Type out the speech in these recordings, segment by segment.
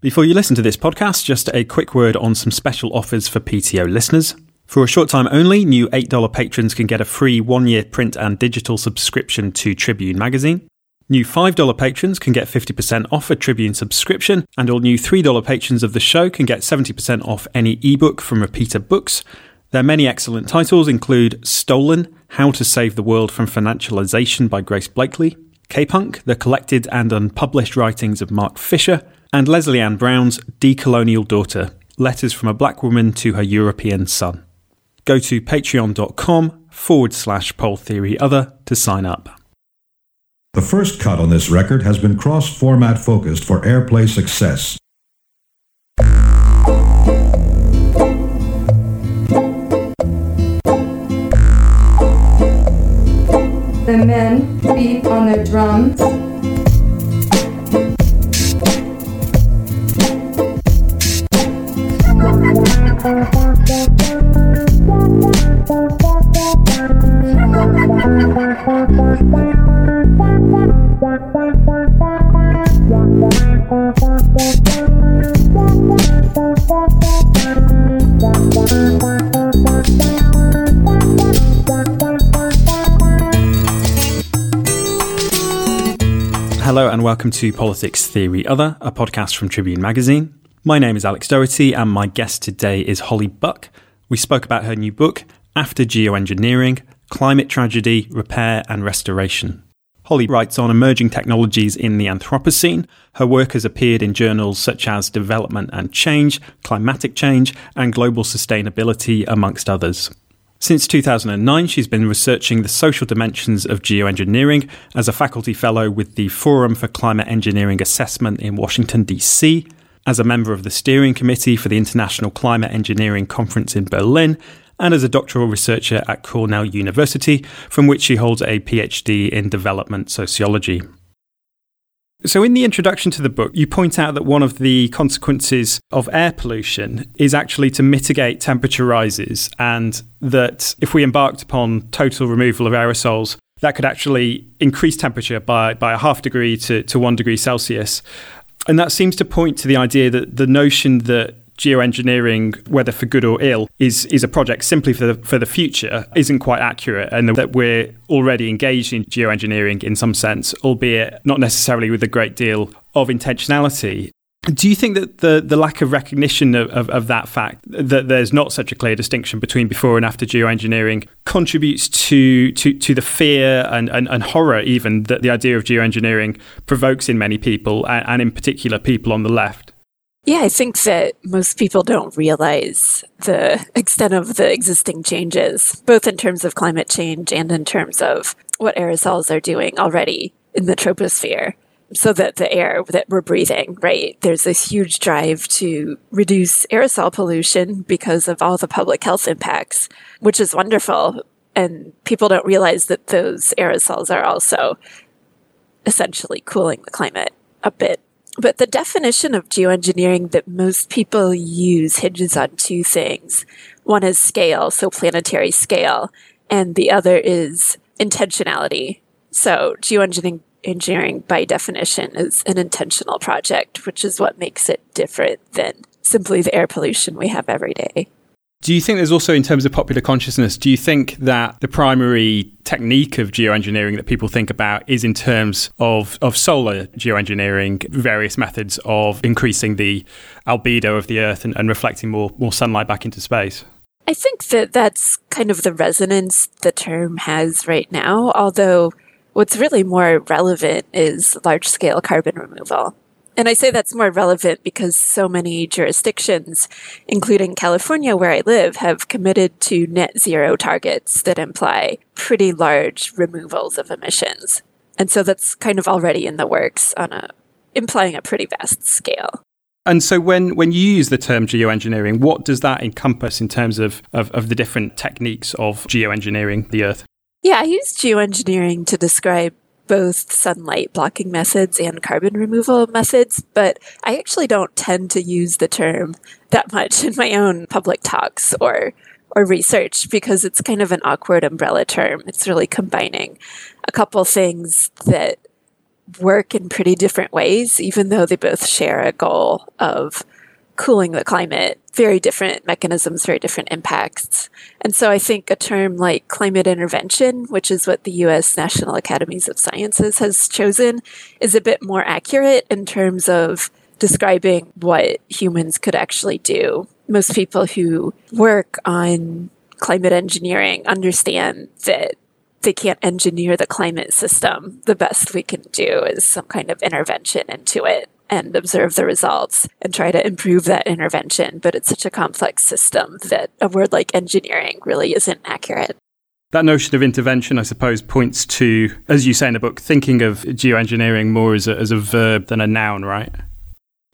Before you listen to this podcast, just a quick word on some special offers for PTO listeners. For a short time only, new $8 patrons can get a free one year print and digital subscription to Tribune magazine. New $5 patrons can get 50% off a Tribune subscription, and all new $3 patrons of the show can get 70% off any ebook from Repeater Books. Their many excellent titles include Stolen How to Save the World from Financialization by Grace Blakeley, K Punk, the collected and unpublished writings of Mark Fisher, and Lesley-Ann Brown's Decolonial Daughter Letters from a Black Woman to Her European Son. Go to patreon.com forward slash pole theory other to sign up. The first cut on this record has been cross format focused for airplay success. The men beat on their drums. Welcome to Politics Theory Other, a podcast from Tribune Magazine. My name is Alex Doherty and my guest today is Holly Buck. We spoke about her new book, After Geoengineering Climate Tragedy, Repair and Restoration. Holly writes on emerging technologies in the Anthropocene. Her work has appeared in journals such as Development and Change, Climatic Change, and Global Sustainability, amongst others. Since 2009, she's been researching the social dimensions of geoengineering as a faculty fellow with the Forum for Climate Engineering Assessment in Washington, D.C., as a member of the steering committee for the International Climate Engineering Conference in Berlin, and as a doctoral researcher at Cornell University, from which she holds a PhD in development sociology. So, in the introduction to the book, you point out that one of the consequences of air pollution is actually to mitigate temperature rises, and that if we embarked upon total removal of aerosols, that could actually increase temperature by, by a half degree to, to one degree Celsius. And that seems to point to the idea that the notion that geoengineering, whether for good or ill, is is a project simply for the, for the future isn't quite accurate, and that we're already engaged in geoengineering in some sense, albeit not necessarily with a great deal of intentionality. Do you think that the, the lack of recognition of, of, of, that fact, that there's not such a clear distinction between before and after geoengineering, contributes to, to, to the fear and, and, and horror, even that the idea of geoengineering provokes in many people, and, and in particular people on the left? Yeah, I think that most people don't realize the extent of the existing changes, both in terms of climate change and in terms of what aerosols are doing already in the troposphere. So that the air that we're breathing, right? There's this huge drive to reduce aerosol pollution because of all the public health impacts, which is wonderful. And people don't realize that those aerosols are also essentially cooling the climate a bit but the definition of geoengineering that most people use hinges on two things. One is scale, so planetary scale, and the other is intentionality. So geoengineering engineering by definition is an intentional project, which is what makes it different than simply the air pollution we have every day. Do you think there's also, in terms of popular consciousness, do you think that the primary technique of geoengineering that people think about is in terms of, of solar geoengineering, various methods of increasing the albedo of the Earth and, and reflecting more, more sunlight back into space? I think that that's kind of the resonance the term has right now, although what's really more relevant is large scale carbon removal. And I say that's more relevant because so many jurisdictions, including California, where I live, have committed to net zero targets that imply pretty large removals of emissions. And so that's kind of already in the works on a implying a pretty vast scale. And so when, when you use the term geoengineering, what does that encompass in terms of, of, of the different techniques of geoengineering the Earth? Yeah, I use geoengineering to describe both sunlight blocking methods and carbon removal methods, but I actually don't tend to use the term that much in my own public talks or or research because it's kind of an awkward umbrella term. It's really combining a couple things that work in pretty different ways, even though they both share a goal of cooling the climate, very different mechanisms, very different impacts. And so I think a term like climate intervention, which is what the US National Academies of Sciences has chosen, is a bit more accurate in terms of describing what humans could actually do. Most people who work on climate engineering understand that they can't engineer the climate system. The best we can do is some kind of intervention into it and observe the results and try to improve that intervention. But it's such a complex system that a word like engineering really isn't accurate. That notion of intervention, I suppose, points to, as you say in the book, thinking of geoengineering more as a, as a verb than a noun, right?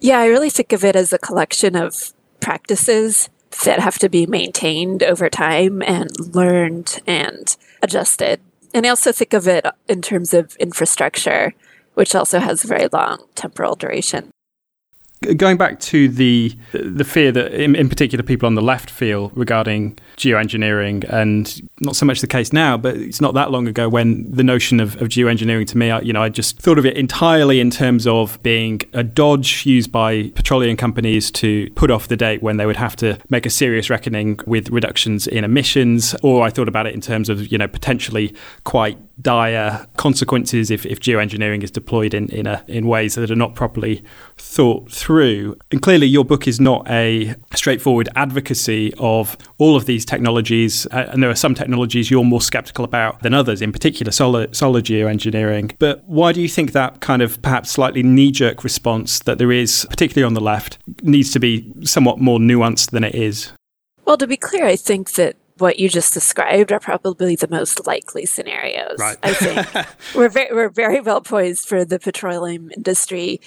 Yeah, I really think of it as a collection of practices that have to be maintained over time and learned and adjusted. And I also think of it in terms of infrastructure which also has very long temporal duration. Going back to the the fear that, in, in, particular, people on the left feel regarding geoengineering, and not so much the case now, but it's not that long ago when the notion of, of geoengineering to me, I, you know, I just thought of it entirely in terms of being a dodge used by petroleum companies to put off the date when they would have to make a serious reckoning with reductions in emissions, or I thought about it in terms of you know potentially quite dire consequences if, if geoengineering is deployed in in, a, in ways that are not properly thought through. And clearly, your book is not a straightforward advocacy of all of these technologies, uh, and there are some technologies you're more skeptical about than others, in particular solar, solar geoengineering. But why do you think that kind of perhaps slightly knee jerk response that there is, particularly on the left, needs to be somewhat more nuanced than it is? Well, to be clear, I think that what you just described are probably the most likely scenarios. Right. I think we're very, we're very well poised for the petroleum industry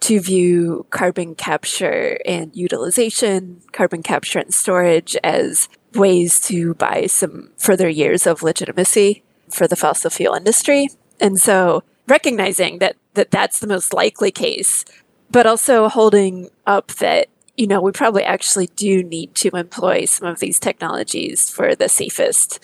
to view carbon capture and utilization, carbon capture and storage as ways to buy some further years of legitimacy for the fossil fuel industry. And so recognizing that, that that's the most likely case, but also holding up that you know, we probably actually do need to employ some of these technologies for the safest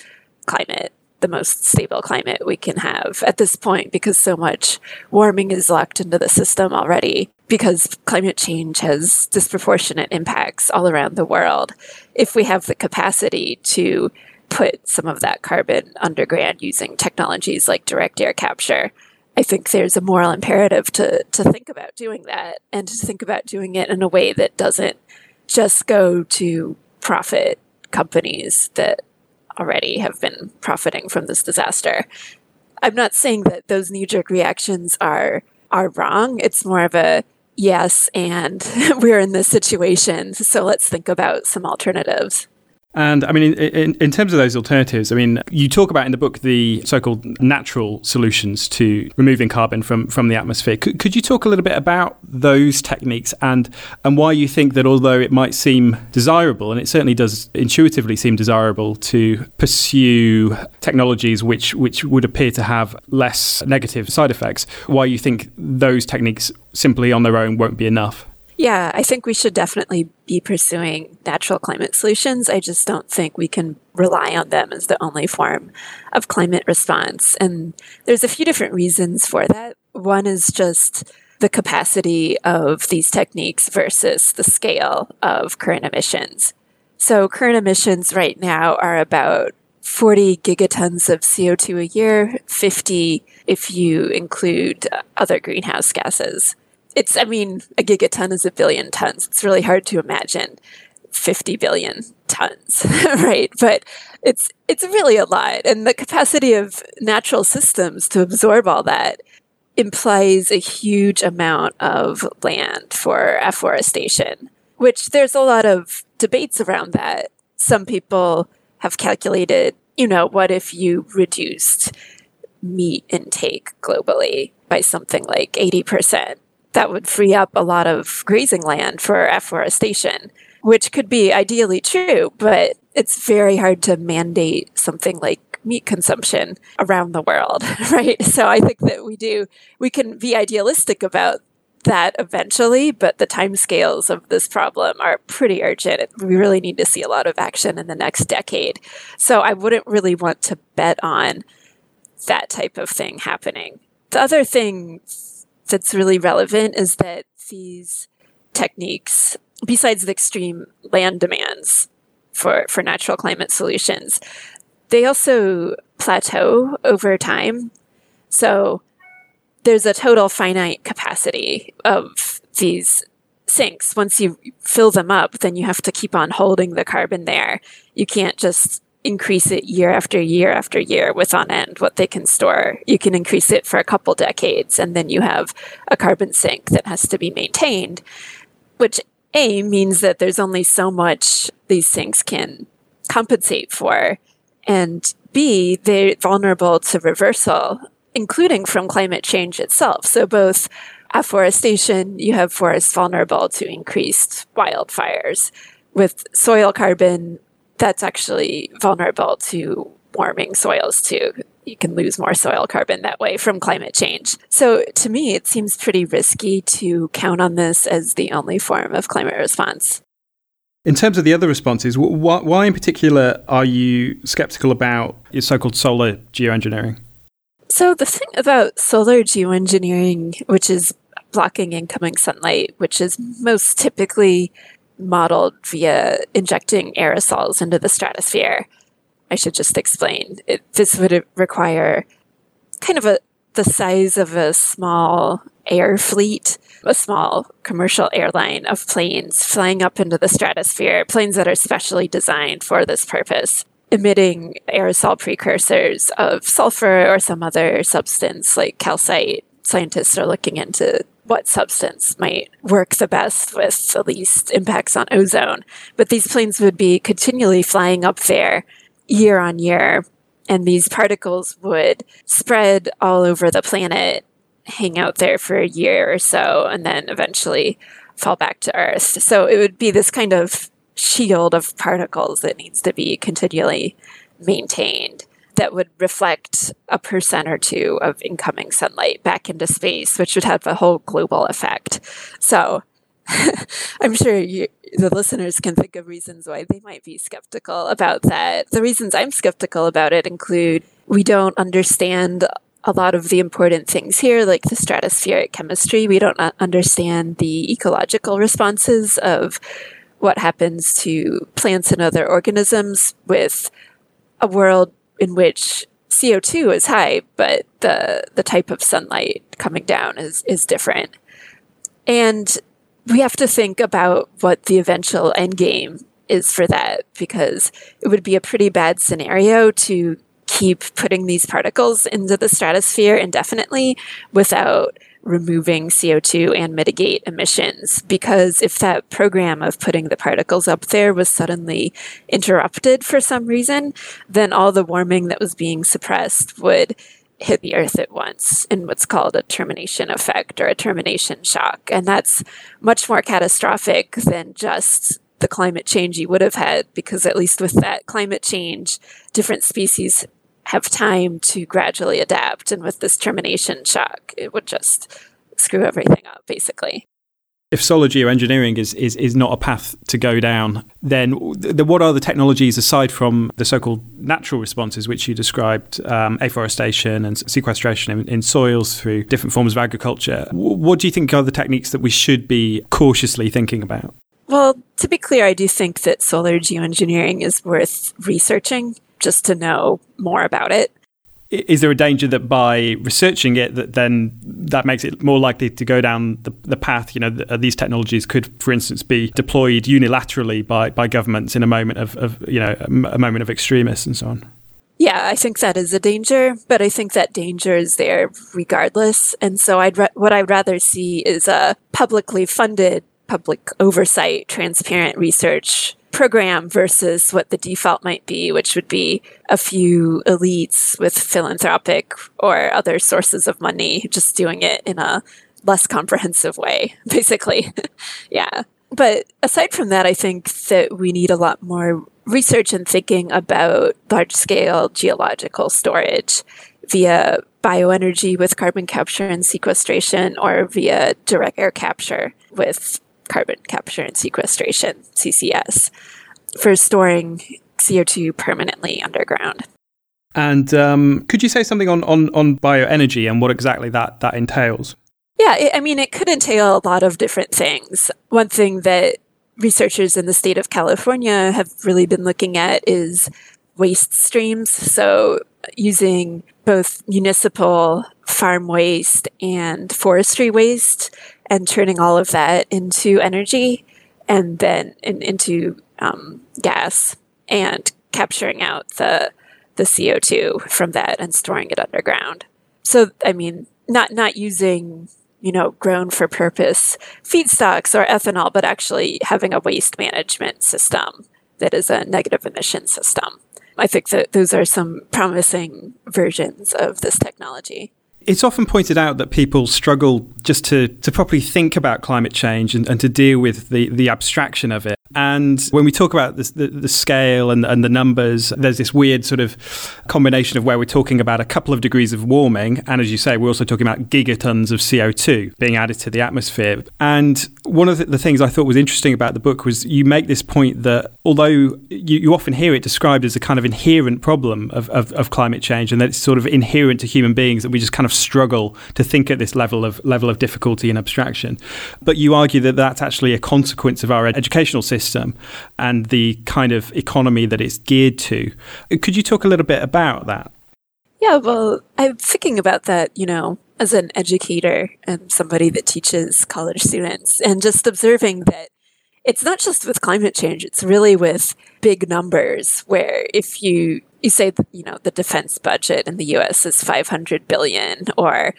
climate, the most stable climate we can have at this point, because so much warming is locked into the system already, because climate change has disproportionate impacts all around the world. If we have the capacity to put some of that carbon underground using technologies like direct air capture, I think there's a moral imperative to to think about doing that and to think about doing it in a way that doesn't just go to profit companies that already have been profiting from this disaster. I'm not saying that those knee-jerk reactions are are wrong. It's more of a yes and we're in this situation, so let's think about some alternatives. And I mean, in, in, terms of those alternatives, I mean, you talk about in the book the so called natural solutions to removing carbon from, from the atmosphere. Could, could you talk a little bit about those techniques and, and why you think that although it might seem desirable, and it certainly does intuitively seem desirable to pursue technologies which, which would appear to have less negative side effects, why you think those techniques simply on their own won't be enough? Yeah, I think we should definitely be pursuing natural climate solutions. I just don't think we can rely on them as the only form of climate response. And there's a few different reasons for that. One is just the capacity of these techniques versus the scale of current emissions. So, current emissions right now are about 40 gigatons of CO2 a year, 50 if you include other greenhouse gases it's, I mean, a gigaton is a billion tons. It's really hard to imagine 50 billion tons, right? But it's, it's really a lot. And the capacity of natural systems to absorb all that implies a huge amount of land for afforestation, which there's a lot of debates around that. Some people have calculated, you know, what if you reduced meat intake globally by something like 80%? That would free up a lot of grazing land for afforestation, which could be ideally true, but it's very hard to mandate something like meat consumption around the world, right? So I think that we do, we can be idealistic about that eventually, but the timescales of this problem are pretty urgent. We really need to see a lot of action in the next decade. So I wouldn't really want to bet on that type of thing happening. The other thing that's really relevant is that these techniques, besides the extreme land demands for, for natural climate solutions, they also plateau over time. So there's a total finite capacity of these sinks. Once you fill them up, then you have to keep on holding the carbon there. You can't just increase it year after year after year with on end what they can store. You can increase it for a couple decades, and then you have a carbon sink that has to be maintained, which A means that there's only so much these sinks can compensate for, and B, they're vulnerable to reversal, including from climate change itself. So both afforestation, you have forests vulnerable to increased wildfires. With soil carbon, that's actually vulnerable to warming soils too. You can lose more soil carbon that way from climate change. So to me, it seems pretty risky to count on this as the only form of climate response. In terms of the other responses, why, why in particular are you skeptical about your so called solar geoengineering? So, the thing about solar geoengineering, which is blocking incoming sunlight, which is most typically modeled via injecting aerosols into the stratosphere. I should just explain. It, this would require kind of a the size of a small air fleet, a small commercial airline of planes flying up into the stratosphere, planes that are specially designed for this purpose, emitting aerosol precursors of sulfur or some other substance like calcite. Scientists are looking into what substance might work the best with the least impacts on ozone. But these planes would be continually flying up there year on year, and these particles would spread all over the planet, hang out there for a year or so, and then eventually fall back to Earth. So it would be this kind of shield of particles that needs to be continually maintained that would reflect a percent or two of incoming sunlight back into space, which would have a whole global effect. So I'm sure you, the listeners can think of reasons why they might be skeptical about that. The reasons I'm skeptical about it include we don't understand a lot of the important things here, like the stratospheric chemistry. We don't uh, understand the ecological responses of what happens to plants and other organisms with a world in which CO2 is high, but the the type of sunlight coming down is is different. And we have to think about what the eventual end game is for that because it would be a pretty bad scenario to keep putting these particles into the stratosphere indefinitely without removing CO2 and mitigate emissions. Because if that program of putting the particles up there was suddenly interrupted for some reason, then all the warming that was being suppressed would hit the earth at once in what's called a termination effect or a termination shock. And that's much more catastrophic than just the climate change you would have had, because at least with that climate change, different species have time to gradually adapt. And with this termination shock, it would just screw everything up, basically. If solar geoengineering is, is, is not a path to go down, then the, what are the technologies aside from the so called natural responses, which you described, um, afforestation and sequestration in, in, soils through different forms of agriculture? What do you think are the techniques that we should be cautiously thinking about? Well, to be clear, I do think that solar geoengineering is worth researching just to know more about it. Is there a danger that by researching it, that then that makes it more likely to go down the, the path? You know, th- these technologies could, for instance, be deployed unilaterally by, by governments in a moment of, of you know, a moment of extremists and so on. Yeah, I think that is a danger, but I think that danger is there regardless. And so I'd re- what I'd rather see is a publicly funded, public oversight, transparent research program versus what the default might be, which would be a few elites with philanthropic or other sources of money just doing it in a less comprehensive way, basically. yeah. But aside from that, I think that we need a lot more research and thinking about large scale geological storage via bioenergy with carbon capture and sequestration or via direct air capture with carbon capture and sequestration, CCS, for storing CO2 permanently underground. And um, could you say something on, on, on bioenergy and what exactly that, that entails? Yeah, I mean, it could entail a lot of different things. One thing that researchers in the state of California have really been looking at is waste streams. So, using both municipal farm waste and forestry waste and turning all of that into energy and then in, into um, gas and capturing out the the CO2 from that and storing it underground. So, I mean, not not using you know grown for purpose feedstocks or ethanol, but actually having a waste management system that is a negative emission system. I think that those are some promising versions of this technology. It's often pointed out that people struggle just to, to properly think about climate change and, and to deal with the, the abstraction of it. And when we talk about this, the, the scale and, and the numbers, there's this weird sort of combination of where we're talking about a couple of degrees of warming. And as you say, we're also talking about gigatons of CO2 being added to the atmosphere. And one of the, the things I thought was interesting about the book was you make this point that although you, you often hear it described as a kind of inherent problem of, of, of climate change and that it's sort of inherent to human beings that we just kind of struggle to think at this level of level of difficulty and abstraction. But you argue that that's actually a consequence of our educational system system and the kind of economy that it's geared to. Could you talk a little bit about that? Yeah, well, I'm thinking about that, you know, as an educator and somebody that teaches college students, and just observing that it's not just with climate change, it's really with big numbers where if you you say that, you know the defense budget in the US is 500 billion or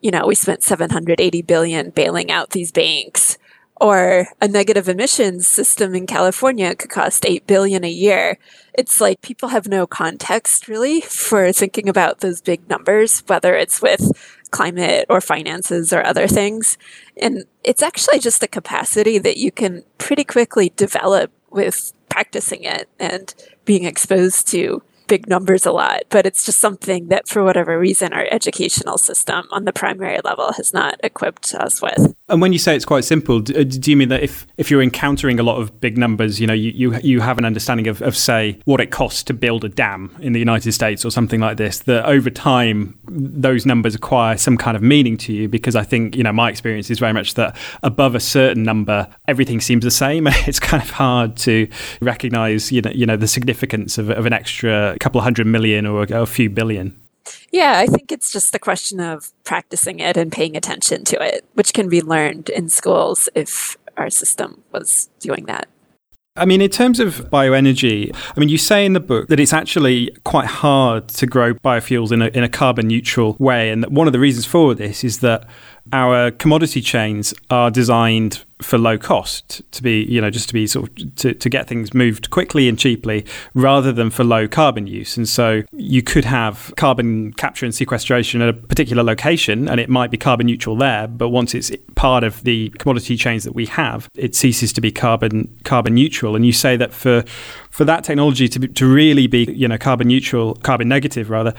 you know we spent 780 billion bailing out these banks or a negative emissions system in California could cost 8 billion a year. It's like people have no context really for thinking about those big numbers, whether it's with climate or finances or other things. And it's actually just a capacity that you can pretty quickly develop with practicing it and being exposed to big numbers a lot, but it's just something that, for whatever reason, our educational system on the primary level has not equipped us with. And when you say it's quite simple, do, uh, do you mean that if, if you're encountering a lot of big numbers, you know, you, you, you have an understanding of, of, say, what it costs to build a dam in the United States or something like this, that over time those numbers acquire some kind of meaning to you? Because I think, you know, my experience is very much that above a certain number, everything seems the same. It's kind of hard to recognize, you know, you know the significance of, of an extra couple of hundred million or a, a few billion. Yeah, I think it's just a question of practicing it and paying attention to it, which can be learned in schools if our system was doing that. I mean, in terms of bioenergy, I mean, you say in the book that it's actually quite hard to grow biofuels in a, in a carbon neutral way. And that one of the reasons for this is that our commodity chains are designed for low cost to be you know just to be sort of to, to get things moved quickly and cheaply rather than for low carbon use. And so you could have carbon capture and sequestration at a particular location and it might be carbon neutral there but once it's part of the commodity chains that we have it ceases to be carbon carbon neutral. And you say that for for that technology to, be, to really be you know carbon neutral carbon negative rather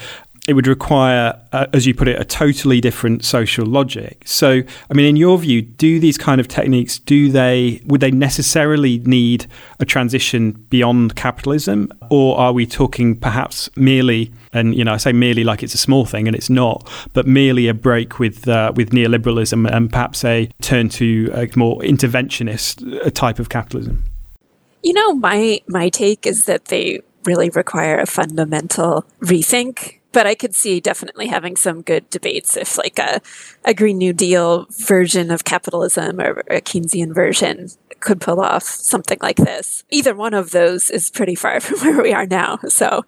it would require, uh, as you put it, a totally different social logic. So, I mean, in your view, do these kind of techniques do they would they necessarily need a transition beyond capitalism, or are we talking perhaps merely, and you know, I say merely like it's a small thing, and it's not, but merely a break with uh, with neoliberalism and perhaps a turn to a more interventionist uh, type of capitalism? You know, my my take is that they really require a fundamental rethink but I could see definitely having some good debates if like a, a Green New Deal version of capitalism or a Keynesian version could pull off something like this. Either one of those is pretty far from where we are now. So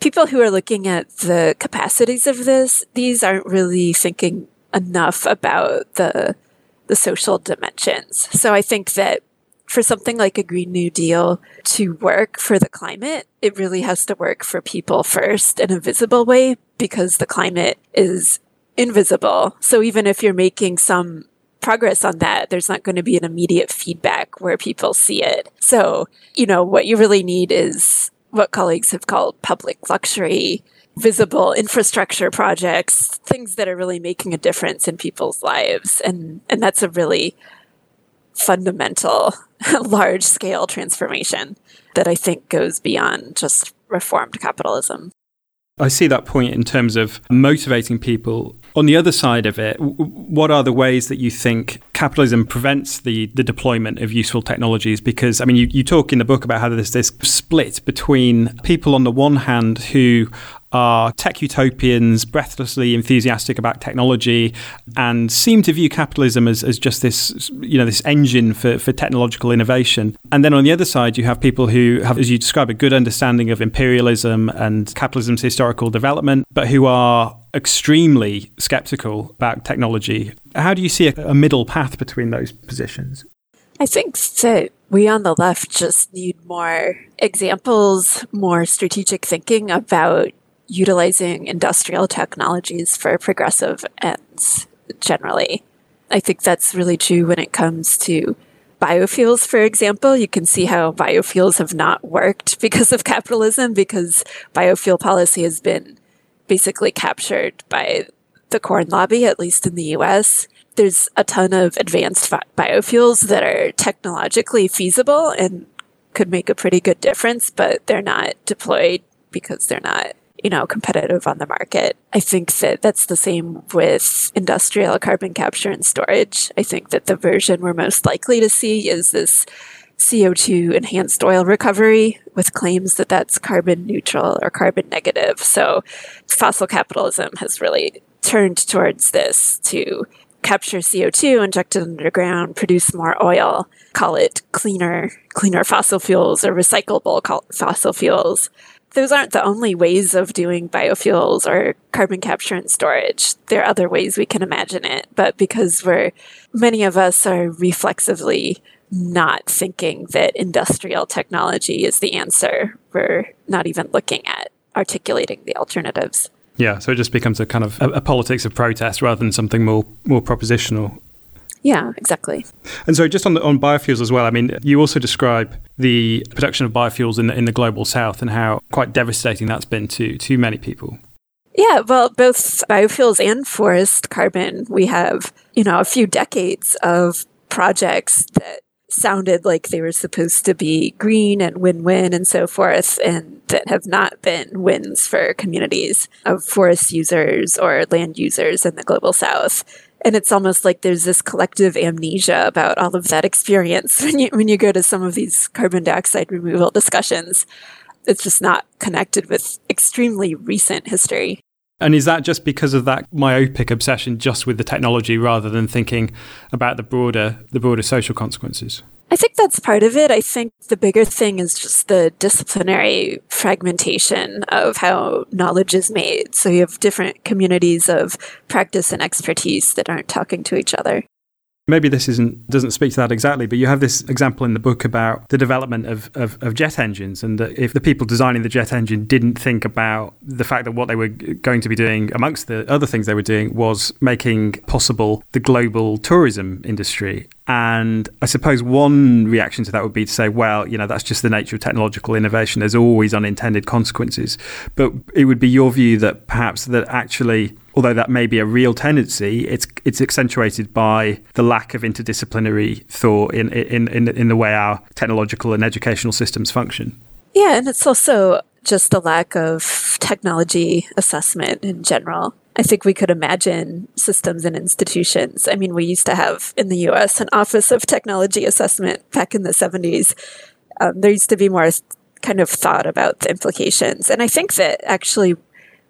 people who are looking at the capacities of this, these aren't really thinking enough about the the social dimensions. So I think that for something like a Green New Deal to work for the climate, it really has to work for people first in a visible way because the climate is invisible. So even if you're making some progress on that, there's not going to be an immediate feedback where people see it. So, you know, what you really need is what colleagues have called public luxury, visible infrastructure projects, things that are really making a difference in people's lives. And, and that's a really fundamental, large scale transformation that I think goes beyond just reformed capitalism. I see that point in terms of motivating people. On the other side of it, what are the ways that you think capitalism prevents the, the deployment of useful technologies? Because, I mean, you, you talk in the book about how there's this split between people on the one hand who are tech utopians, breathlessly enthusiastic about technology, and seem to view capitalism as, as just this, you know, this engine for, for technological innovation. And then on the other side, you have people who have, as you describe, a good understanding of imperialism and capitalism's historical development, but who are extremely skeptical about technology. How do you see a, a middle path between those positions? I think that we on the left just need more examples, more strategic thinking about utilizing industrial technologies for progressive ends generally. I think that's really true when it comes to biofuels, for example. You can see how biofuels have not worked because of capitalism, because biofuel policy has been basically captured by the corn lobby, at least in the US. There's a ton of advanced biofuels that are technologically feasible and could make a pretty good difference, but they're not deployed because they're not you know, competitive on the market. I think that that's the same with industrial carbon capture and storage. I think that the version we're most likely to see is this CO2 enhanced oil recovery with claims that that's carbon neutral or carbon negative. So fossil capitalism has really turned towards this to capture CO2, inject it underground, produce more oil, call it cleaner, cleaner fossil fuels or recyclable fossil fuels those aren't the only ways of doing biofuels or carbon capture and storage. There are other ways we can imagine it, but because we're many of us are reflexively not thinking that industrial technology is the answer, we're not even looking at articulating the alternatives. Yeah, so it just becomes a kind of a, a politics of protest rather than something more more propositional. Yeah, exactly. And so, just on the, on biofuels as well. I mean, you also describe the production of biofuels in the, in the global south and how quite devastating that's been to to many people. Yeah, well, both biofuels and forest carbon, we have you know a few decades of projects that sounded like they were supposed to be green and win-win and so forth and that have not been wins for communities of forest users or land users in the global south and it's almost like there's this collective amnesia about all of that experience when you when you go to some of these carbon dioxide removal discussions. It's just not connected with extremely recent history. And is that just because of that myopic obsession just with the technology rather than thinking about the broader the broader social consequences I think that's part of it. I think the bigger thing is just the disciplinary fragmentation of how knowledge is made. So you have different communities of practice and expertise that aren't talking to each other. Maybe this isn't doesn't speak to that exactly, but you have this example in the book about the development of, of, of, jet engines, and that if the people designing the jet engine didn't think about the fact that what they were going to be doing, amongst the other things they were doing, was making possible the global tourism industry. And I suppose one reaction to that would be to say, well, you know, that's just the nature of technological innovation. There's always unintended consequences. But it would be your view that perhaps that actually although that may be a real tendency, it's it's accentuated by the lack of interdisciplinary thought in in in, in the way our technological and educational systems function. Yeah, and it's also just the lack of technology assessment in general. I think we could imagine systems and institutions. I mean, we used to have in the US an Office of Technology Assessment back in the 70s. Um, there used to be more kind of thought about the implications. And I think that actually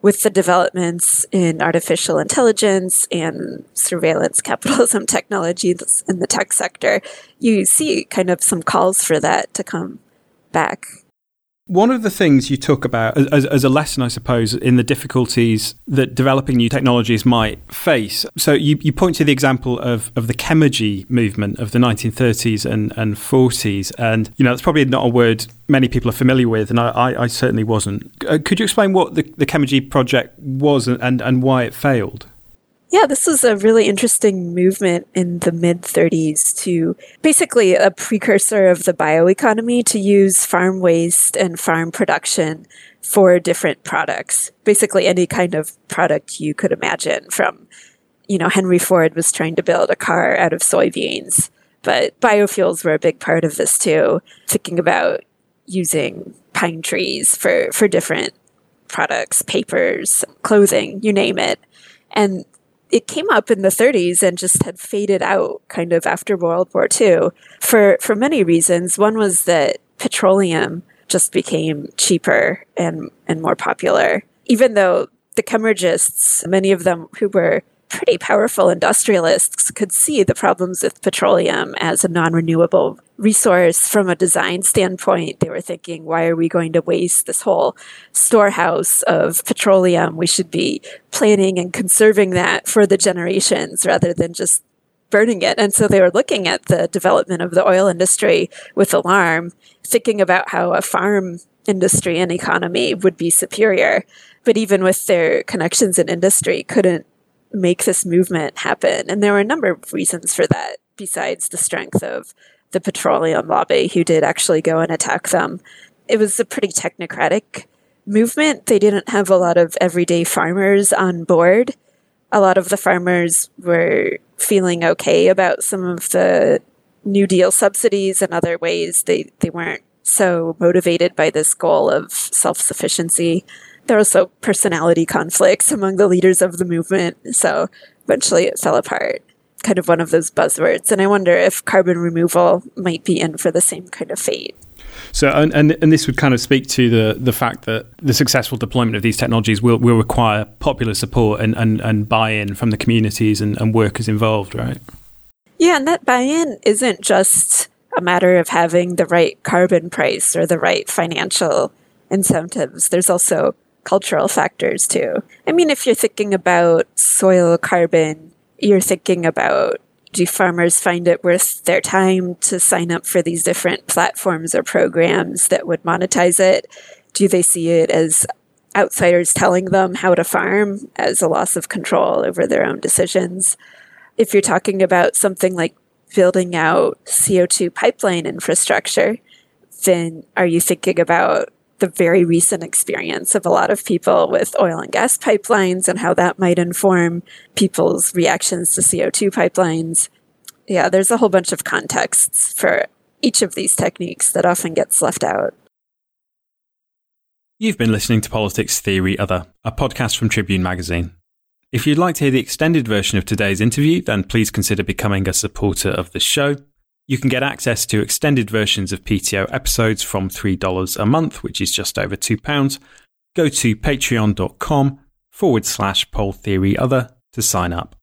with the developments in artificial intelligence and surveillance capitalism technology in the tech sector, you see kind of some calls for that to come back. One of the things you talk about as, as, a lesson, I suppose, in the difficulties that developing new technologies might face. So you, you point to the example of, of the chemurgy movement of the 1930s and, and 40s. And, you know, that's probably not a word many people are familiar with, and I, I, I certainly wasn't. Uh, could you explain what the, the project was and, and why it failed? Yeah, this was a really interesting movement in the mid 30s to basically a precursor of the bioeconomy to use farm waste and farm production for different products. Basically, any kind of product you could imagine from, you know, Henry Ford was trying to build a car out of soybeans, but biofuels were a big part of this too, thinking about using pine trees for, for different products, papers, clothing, you name it. And it came up in the 30s and just had faded out kind of after World War II for, for many reasons. One was that petroleum just became cheaper and, and more popular, even though the chemurgists, many of them who were pretty powerful industrialists could see the problems with petroleum as a non renewable resource from a design standpoint. They were thinking, why are we going to waste this whole storehouse of petroleum? We should be planning and conserving that for the generations rather than just burning it. And so they were looking at the development of the oil industry with alarm, thinking about how a farm industry and economy would be superior. But even with their connections in industry, couldn't make this movement happen. And there were a number of reasons for that, besides the strength of the petroleum lobby, who did actually go and attack them. It was a pretty technocratic movement. They didn't have a lot of everyday farmers on board. A lot of the farmers were feeling okay about some of the New Deal subsidies and other ways. They, they weren't so motivated by this goal of self sufficiency there were also personality conflicts among the leaders of the movement. So eventually it fell apart. Kind of one of those buzzwords. And I wonder if carbon removal might be in for the same kind of fate. So, and, and, and this would kind of speak to the, the fact that the successful deployment of these technologies will, will require popular support and, and, and buy in from the communities and, and workers involved, right? Yeah, and that buy in isn't just a matter of having the right carbon price or the right financial incentives. There's also cultural factors too. I mean, if you're thinking about soil carbon, you're thinking about do farmers find it worth their time to sign up for these different platforms or programs that would monetize it? Do they see it as outsiders telling them how to farm as a loss of control over their own decisions? If you're talking about something like building out CO2 pipeline infrastructure, then are you thinking about the very recent experience of a lot of people with oil and gas pipelines and how that might inform people's reactions to CO2 pipelines. Yeah, there's a whole bunch of contexts for each of these techniques that often gets left out. You've been listening to Politics Theory Other, a podcast from Tribune Magazine. If you'd like to hear the extended version of today's interview, then please consider becoming a supporter of the show. You can get access to extended versions of PTO episodes from $3 a month, which is just over £2. Go to patreon.com forward slash poll theory other to sign up.